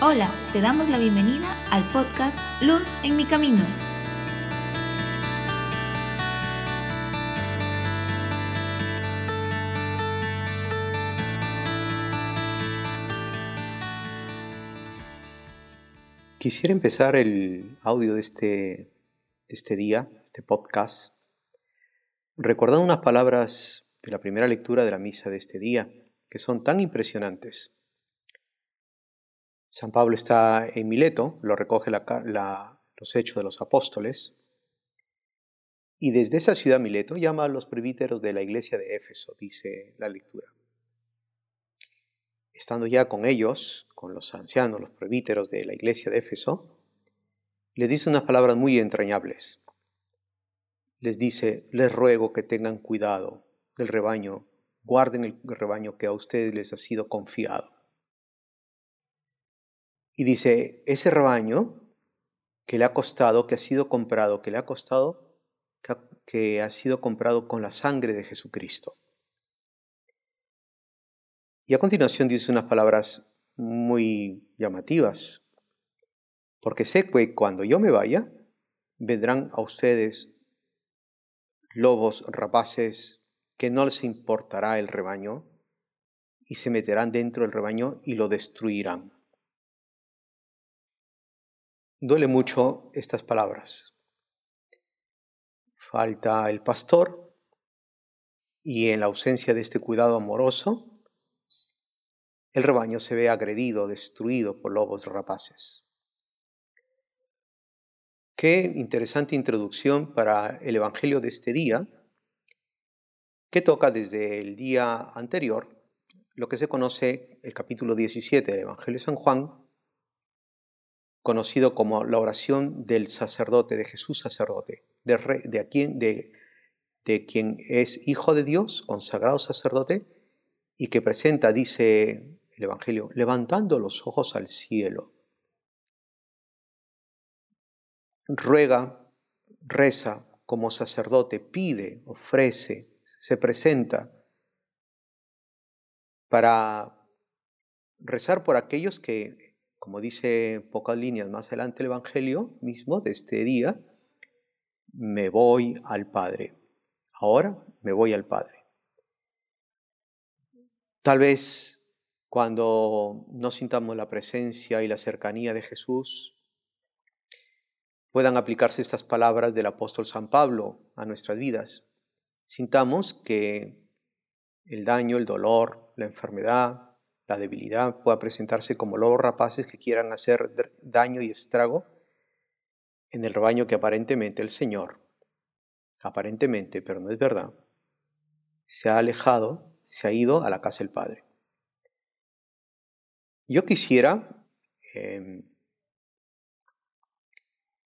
Hola, te damos la bienvenida al podcast Luz en mi camino. Quisiera empezar el audio de este, este día, este podcast, recordando unas palabras de la primera lectura de la misa de este día, que son tan impresionantes. San Pablo está en Mileto, lo recoge los hechos de los apóstoles, y desde esa ciudad Mileto llama a los presbíteros de la iglesia de Éfeso, dice la lectura. Estando ya con ellos, con los ancianos, los presbíteros de la iglesia de Éfeso, les dice unas palabras muy entrañables. Les dice, les ruego que tengan cuidado del rebaño, guarden el rebaño que a ustedes les ha sido confiado. Y dice, ese rebaño que le ha costado, que ha sido comprado, que le ha costado, que ha, sido comprado con la sangre de Jesucristo. Y a continuación dice unas palabras muy llamativas, porque sé que cuando yo me vaya, vendrán a ustedes lobos rapaces que no les importará el rebaño y se meterán dentro del rebaño y lo destruirán. Duele mucho estas palabras. Falta el pastor y en la ausencia de este cuidado amoroso, el rebaño se ve agredido, destruido por lobos rapaces. Qué interesante introducción para el Evangelio de este día, que toca desde el día anterior lo que se conoce el capítulo 17 del Evangelio de San Juan, conocido como la oración del sacerdote, de Jesús sacerdote, de, de, de, de quien es hijo de Dios, consagrado sacerdote, y que presenta, dice el Evangelio, levantando los ojos al cielo. Ruega, reza como sacerdote, pide, ofrece, se presenta para rezar por aquellos que como dice pocas líneas más adelante el Evangelio mismo de este día, me voy al Padre. Ahora me voy al Padre. Tal vez cuando no sintamos la presencia y la cercanía de Jesús, puedan aplicarse estas palabras del apóstol San Pablo a nuestras vidas. Sintamos que el daño, el dolor, la enfermedad, la debilidad pueda presentarse como lobos rapaces que quieran hacer daño y estrago en el rebaño que aparentemente el Señor, aparentemente, pero no es verdad, se ha alejado, se ha ido a la casa del Padre. Yo quisiera em,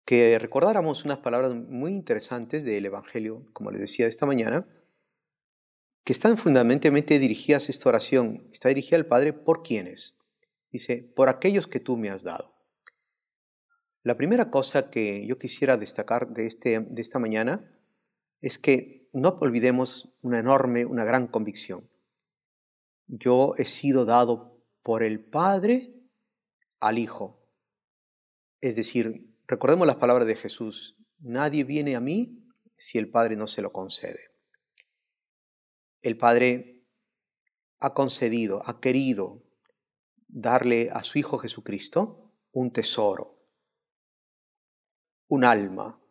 que recordáramos unas palabras muy interesantes del Evangelio, como les decía esta mañana, que están fundamentalmente dirigidas esta oración, está dirigida al Padre por quienes. Dice, por aquellos que tú me has dado. La primera cosa que yo quisiera destacar de, este, de esta mañana es que no olvidemos una enorme, una gran convicción. Yo he sido dado por el Padre al Hijo. Es decir, recordemos las palabras de Jesús, nadie viene a mí si el Padre no se lo concede el Padre ha concedido, ha querido darle a su Hijo Jesucristo un tesoro, un alma,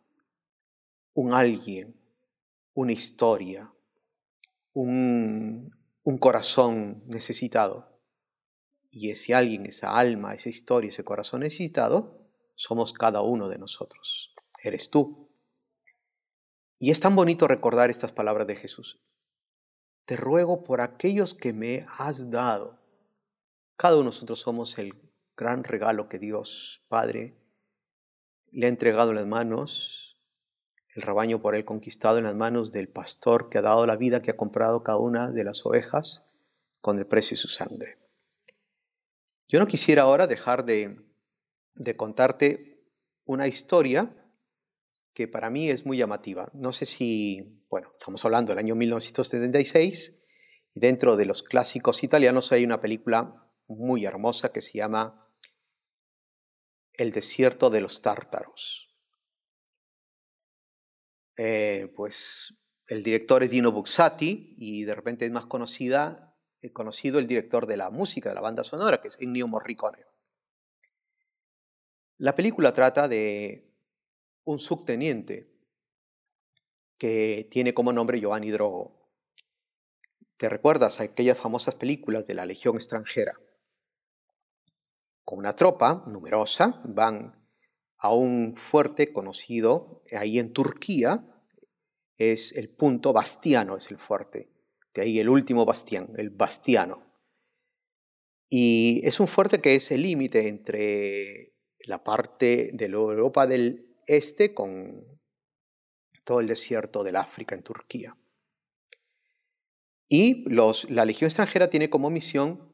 un alguien, una historia, un, un corazón necesitado. Y ese alguien, esa alma, esa historia, ese corazón necesitado, somos cada uno de nosotros. Eres tú. Y es tan bonito recordar estas palabras de Jesús te ruego por aquellos que me has dado. Cada uno de nosotros somos el gran regalo que Dios Padre le ha entregado en las manos, el rebaño por él conquistado en las manos del pastor que ha dado la vida, que ha comprado cada una de las ovejas con el precio de su sangre. Yo no quisiera ahora dejar de, de contarte una historia que para mí es muy llamativa. No sé si, bueno, estamos hablando del año 1976 y dentro de los clásicos italianos hay una película muy hermosa que se llama El desierto de los tártaros. Eh, pues el director es Dino Buxati y de repente es más conocida, eh, conocido el director de la música, de la banda sonora, que es Ennio Morricone. La película trata de un subteniente que tiene como nombre Giovanni Drogo. ¿Te recuerdas a aquellas famosas películas de la Legión extranjera? Con una tropa numerosa van a un fuerte conocido ahí en Turquía, es el punto Bastiano, es el fuerte, de ahí el último bastián, el Bastiano. Y es un fuerte que es el límite entre la parte de Europa del Este con todo el desierto del África en Turquía. Y la Legión extranjera tiene como misión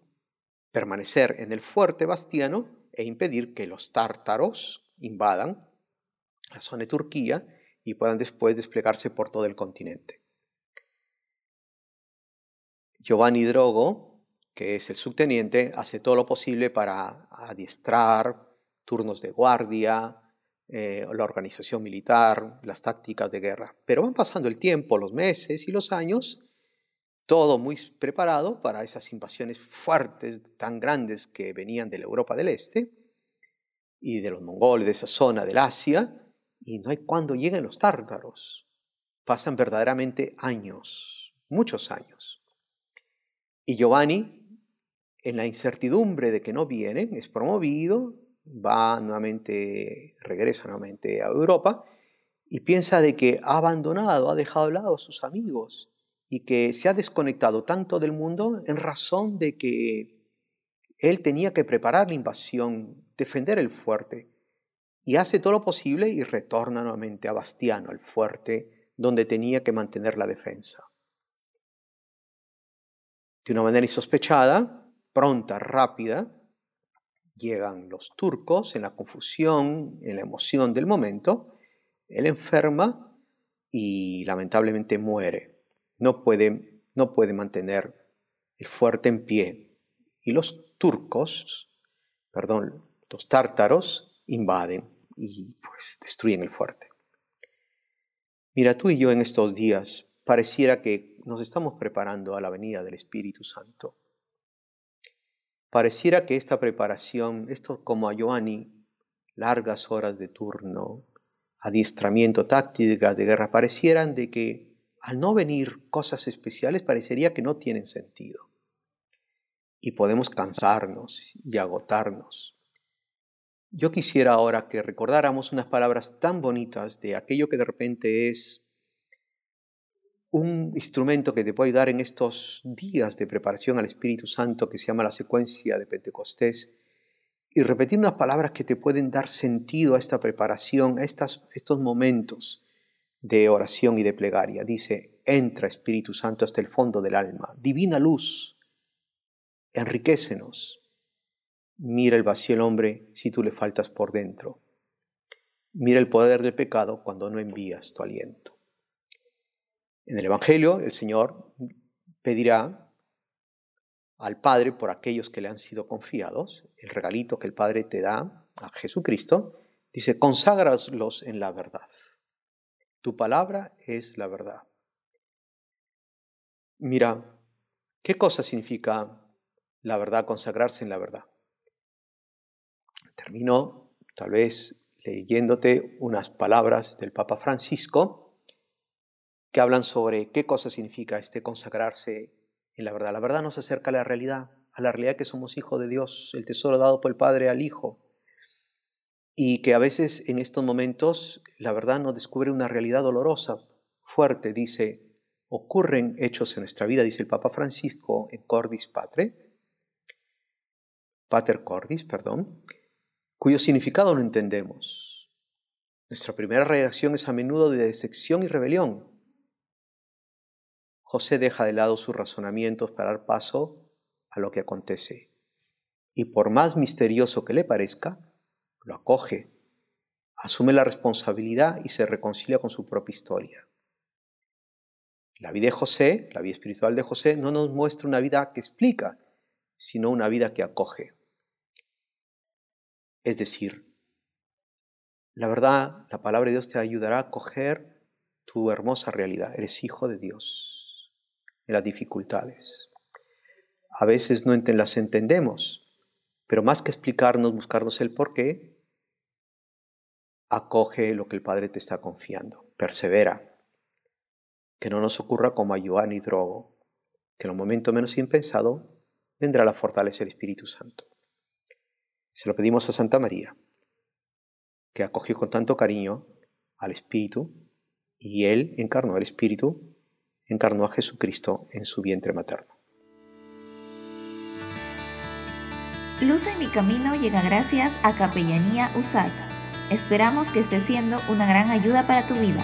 permanecer en el fuerte bastiano e impedir que los tártaros invadan la zona de Turquía y puedan después desplegarse por todo el continente. Giovanni Drogo, que es el subteniente, hace todo lo posible para adiestrar turnos de guardia, eh, la organización militar, las tácticas de guerra. Pero van pasando el tiempo, los meses y los años, todo muy preparado para esas invasiones fuertes, tan grandes que venían de la Europa del Este y de los mongoles, de esa zona del Asia, y no hay cuando lleguen los tártaros. Pasan verdaderamente años, muchos años. Y Giovanni, en la incertidumbre de que no vienen, es promovido, va nuevamente, regresa nuevamente a Europa y piensa de que ha abandonado, ha dejado de lado a sus amigos y que se ha desconectado tanto del mundo en razón de que él tenía que preparar la invasión, defender el fuerte y hace todo lo posible y retorna nuevamente a Bastiano, el fuerte, donde tenía que mantener la defensa. De una manera insospechada, pronta, rápida, llegan los turcos en la confusión, en la emoción del momento, él enferma y lamentablemente muere. No puede, no puede mantener el fuerte en pie. Y los turcos, perdón, los tártaros invaden y pues destruyen el fuerte. Mira, tú y yo en estos días pareciera que nos estamos preparando a la venida del Espíritu Santo. Pareciera que esta preparación, esto como a Giovanni, largas horas de turno, adiestramiento, tácticas de guerra, parecieran de que al no venir cosas especiales parecería que no tienen sentido. Y podemos cansarnos y agotarnos. Yo quisiera ahora que recordáramos unas palabras tan bonitas de aquello que de repente es un instrumento que te puede ayudar en estos días de preparación al Espíritu Santo que se llama la secuencia de Pentecostés y repetir unas palabras que te pueden dar sentido a esta preparación, a estas, estos momentos de oración y de plegaria. Dice, entra Espíritu Santo hasta el fondo del alma, divina luz, enriquecenos, Mira el vacío el hombre si tú le faltas por dentro. Mira el poder del pecado cuando no envías tu aliento. En el Evangelio el Señor pedirá al Padre por aquellos que le han sido confiados, el regalito que el Padre te da a Jesucristo, dice, conságraslos en la verdad. Tu palabra es la verdad. Mira, ¿qué cosa significa la verdad, consagrarse en la verdad? Termino tal vez leyéndote unas palabras del Papa Francisco hablan sobre qué cosa significa este consagrarse en la verdad. La verdad nos acerca a la realidad, a la realidad que somos hijos de Dios, el tesoro dado por el Padre al Hijo. Y que a veces en estos momentos la verdad nos descubre una realidad dolorosa, fuerte, dice, ocurren hechos en nuestra vida, dice el Papa Francisco en Cordis Patre, Pater Cordis, perdón, cuyo significado no entendemos. Nuestra primera reacción es a menudo de decepción y rebelión. José deja de lado sus razonamientos para dar paso a lo que acontece. Y por más misterioso que le parezca, lo acoge, asume la responsabilidad y se reconcilia con su propia historia. La vida de José, la vida espiritual de José, no nos muestra una vida que explica, sino una vida que acoge. Es decir, la verdad, la palabra de Dios te ayudará a coger tu hermosa realidad. Eres hijo de Dios las dificultades. A veces no las entendemos, pero más que explicarnos, buscarnos el por qué, acoge lo que el Padre te está confiando. Persevera. Que no nos ocurra como a Joan y Drogo, que en un momento menos impensado vendrá la fortaleza del Espíritu Santo. Se lo pedimos a Santa María, que acogió con tanto cariño al Espíritu y Él encarnó el Espíritu, encarnó a Jesucristo en su vientre materno. Luz en mi camino llega gracias a Capellanía USAD. Esperamos que esté siendo una gran ayuda para tu vida.